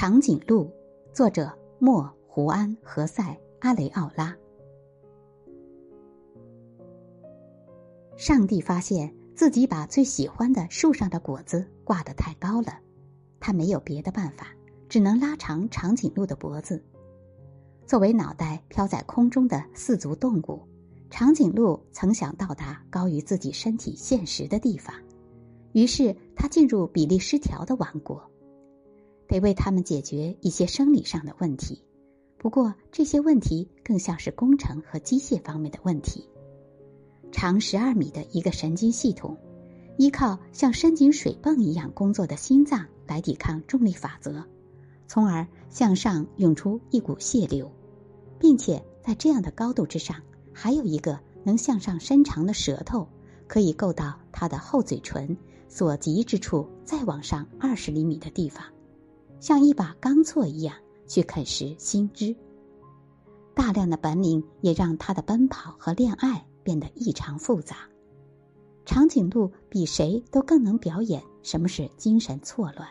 长颈鹿，作者莫胡安·何塞·阿雷奥拉。上帝发现自己把最喜欢的树上的果子挂得太高了，他没有别的办法，只能拉长长颈鹿的脖子。作为脑袋飘在空中的四足动物，长颈鹿曾想到达高于自己身体现实的地方，于是它进入比例失调的王国。得为他们解决一些生理上的问题，不过这些问题更像是工程和机械方面的问题。长十二米的一个神经系统，依靠像深井水泵一样工作的心脏来抵抗重力法则，从而向上涌出一股血流，并且在这样的高度之上，还有一个能向上伸长的舌头，可以够到它的后嘴唇所及之处，再往上二十厘米的地方。像一把钢锉一样去啃食新枝。大量的本领也让他的奔跑和恋爱变得异常复杂。长颈鹿比谁都更能表演什么是精神错乱。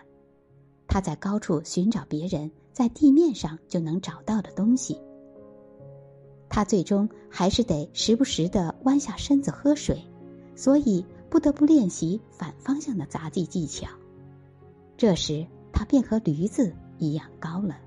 他在高处寻找别人在地面上就能找到的东西。他最终还是得时不时的弯下身子喝水，所以不得不练习反方向的杂技技巧。这时。它便和驴子一样高了。